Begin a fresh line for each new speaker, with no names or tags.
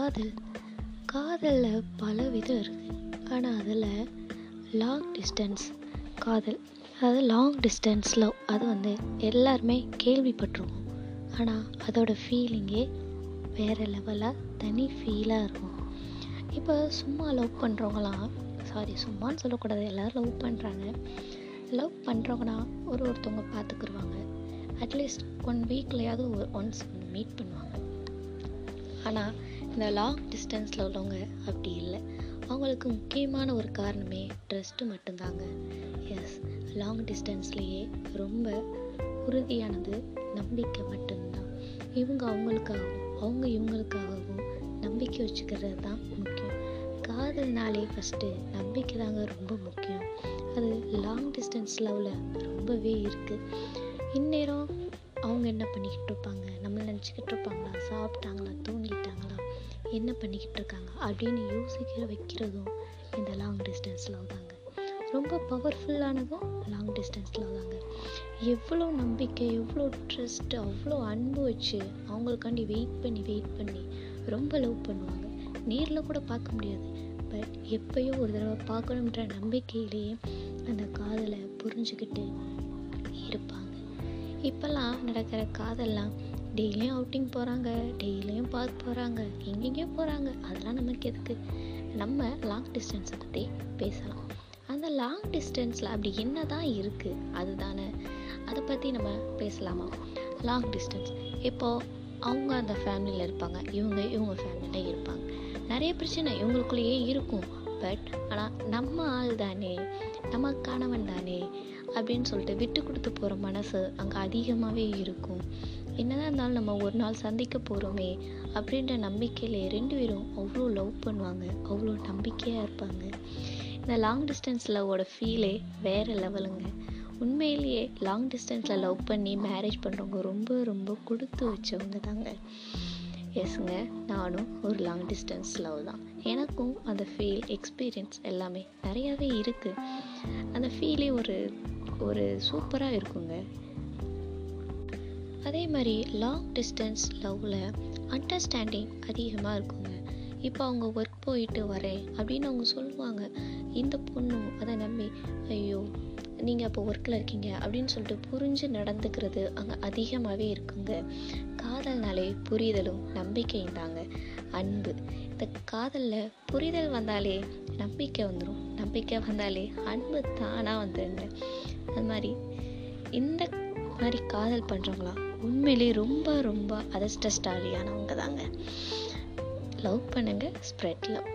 காதல். காதலில் பல விதம் இருக்குது ஆனால் அதில் லாங் டிஸ்டன்ஸ் காதல். அதாவது லாங் டிஸ்டன்ஸ் லவ் அது வந்து எல்லாருமே கேள்விப்பட்டிருக்கோம் ஆனால் அதோட ஃபீலிங்கே வேறு லெவலாக தனி ஃபீலாக இருக்கும். இப்போ சும்மா லவ் பண்ணுறவங்களாம் சாரி சும்மான்னு சொல்லக்கூடாது எல்லோரும் லவ் பண்ணுறாங்க லவ் பண்ணுறவங்கன்னா ஒரு ஒருத்தவங்க பார்த்துக்குருவாங்க அட்லீஸ்ட் ஒன் வீக்லையாவது ஒன்ஸ் வந்து மீட் பண்ணுவாங்க. ஆனால் இந்த லாங் டிஸ்டன்ஸில் உள்ளவங்க அப்படி இல்லை. அவங்களுக்கு முக்கியமான ஒரு காரணமே ட்ரஸ்ட்டு மட்டும்தாங்க. எஸ் லாங் டிஸ்டன்ஸ்லேயே ரொம்ப உறுதியானது நம்பிக்கை மட்டும்தான். இவங்க அவங்களுக்காகவும் அவங்க இவங்களுக்காகவும் நம்பிக்கை வச்சுக்கிறது தான் முக்கியம். காதல்னாலே ஃபஸ்ட்டு நம்பிக்கை தாங்க ரொம்ப முக்கியம். அது லாங் டிஸ்டன்ஸ் லவ்வில் ரொம்பவே இருக்குது இந்நேரம் அவங்க என்ன பண்ணிக்கிட்டு இருப்பாங்க? நம்ம நினச்சிக்கிட்டு இருப்பாங்களா? சாப்பிட்டாங்களா? தூங்கிட்டாங்களா? என்ன பண்ணிக்கிட்டு இருக்காங்க அப்படின்னு யோசிக்கிற வைக்கிறதும் இந்த லாங் டிஸ்டன்ஸ் லவ் தாங்க. ரொம்ப பவர்ஃபுல்லானதும் லாங் டிஸ்டன்ஸ் லவ் தாங்க. எவ்வளோ நம்பிக்கை எவ்வளோ ட்ரஸ்ட் அவ்வளோ அன்பு வச்சு அவங்களுக்காண்டி வெயிட் பண்ணி வெயிட் பண்ணி ரொம்ப லவ் பண்ணுவாங்க. நேரில் கூட பார்க்க முடியாது. பட் எப்பயோ ஒரு தடவை பார்க்கணுன்ற நம்பிக்கையிலேயே அந்த காதலை புரிஞ்சுக்கிட்டு இருப்பாங்க. இப்போல்லாம் நடக்கிற காதல்லாம் டெய்லியும் அவுட்டிங் போகிறாங்க டெய்லியும் பார்க் போகிறாங்க எங்கெங்கேயோ போகிறாங்க அதெல்லாம் நமக்கு எதுக்கு? நம்ம லாங் டிஸ்டன்ஸை பற்றி பேசலாம். அந்த லாங் டிஸ்டன்ஸில் அப்படி என்ன தான் இருக்குது அதுதானே. அதை பற்றி நம்ம பேசலாமா? லாங் டிஸ்டன்ஸ் இப்போது அவங்க அந்த ஃபேமிலியில் இருப்பாங்க. இவங்க இவங்க ஃபேமிலியில் இருப்பாங்க. நிறைய பிரச்சனை இவங்களுக்குள்ளேயே இருக்கும். பட் ஆனால் நம்ம ஆள் தானே. நம்ம கணவன் தானே. அப்படின்னு சொல்லிட்டு விட்டு கொடுத்து போகிற மனசு அங்கே அதிகமாகவே இருக்கும். என்னதான் இருந்தாலும் நம்ம ஒரு நாள் சந்திக்க போகிறோமே அப்படின்ற நம்பிக்கையில் ரெண்டு பேரும் அவ்வளோ லவ் பண்ணுவாங்க அவ்வளோ நம்பிக்கையாக இருப்பாங்க. இந்த லாங் டிஸ்டன்ஸ் லவ்வோட ஃபீலே வேறு லெவலுங்க உண்மையிலேயே லாங் டிஸ்டன்ஸில் லவ் பண்ணி மேரேஜ் பண்ணுறவங்க ரொம்ப ரொம்ப கொடுத்து வச்சவங்க தாங்க. எஸ்ங்க நானும் ஒரு லாங் டிஸ்டன்ஸ் லவ் தான். எனக்கும் அந்த ஃபீல் எக்ஸ்பீரியன்ஸ் எல்லாமே நிறையாவே இருக்குது அந்த ஃபீலே ஒரு ஒரு சூப்பராக இருக்குங்க. அதே மாதிரி லாங் டிஸ்டன்ஸ் லவ்வில் அண்டர்ஸ்டாண்டிங் அதிகமாக இருக்குங்க. இப்போ அவங்க ஒர்க் போயிட்டு வரேன் அப்படின்னு அவங்க சொல்லுவாங்க. இந்த பொண்ணும் அதை நம்பி ஐயோ நீங்கள் அப்போ ஒர்க்கில் இருக்கீங்க அப்படின்னு சொல்லிட்டு புரிஞ்சு நடந்துக்கிறது அங்கே அதிகமாகவே இருக்குங்க. காதல்னாலே புரிதலும் நம்பிக்கையும் தாங்க. அன்பு. இந்த காதலில் புரிதல் வந்தாலே நம்பிக்கை வந்துடும் நம்பிக்கை வந்தாலே அன்பு தானாக வந்துடுங்க அது மாதிரி இந்த மாதிரி காதல் பண்ணுறவங்களாம் உண்மையிலே ரொம்ப ரொம்ப அதிர்ஷ்டஸ்டாலியானவங்க தாங்க லவ் பண்ணுங்கள் ஸ்ப்ரெட் லவ்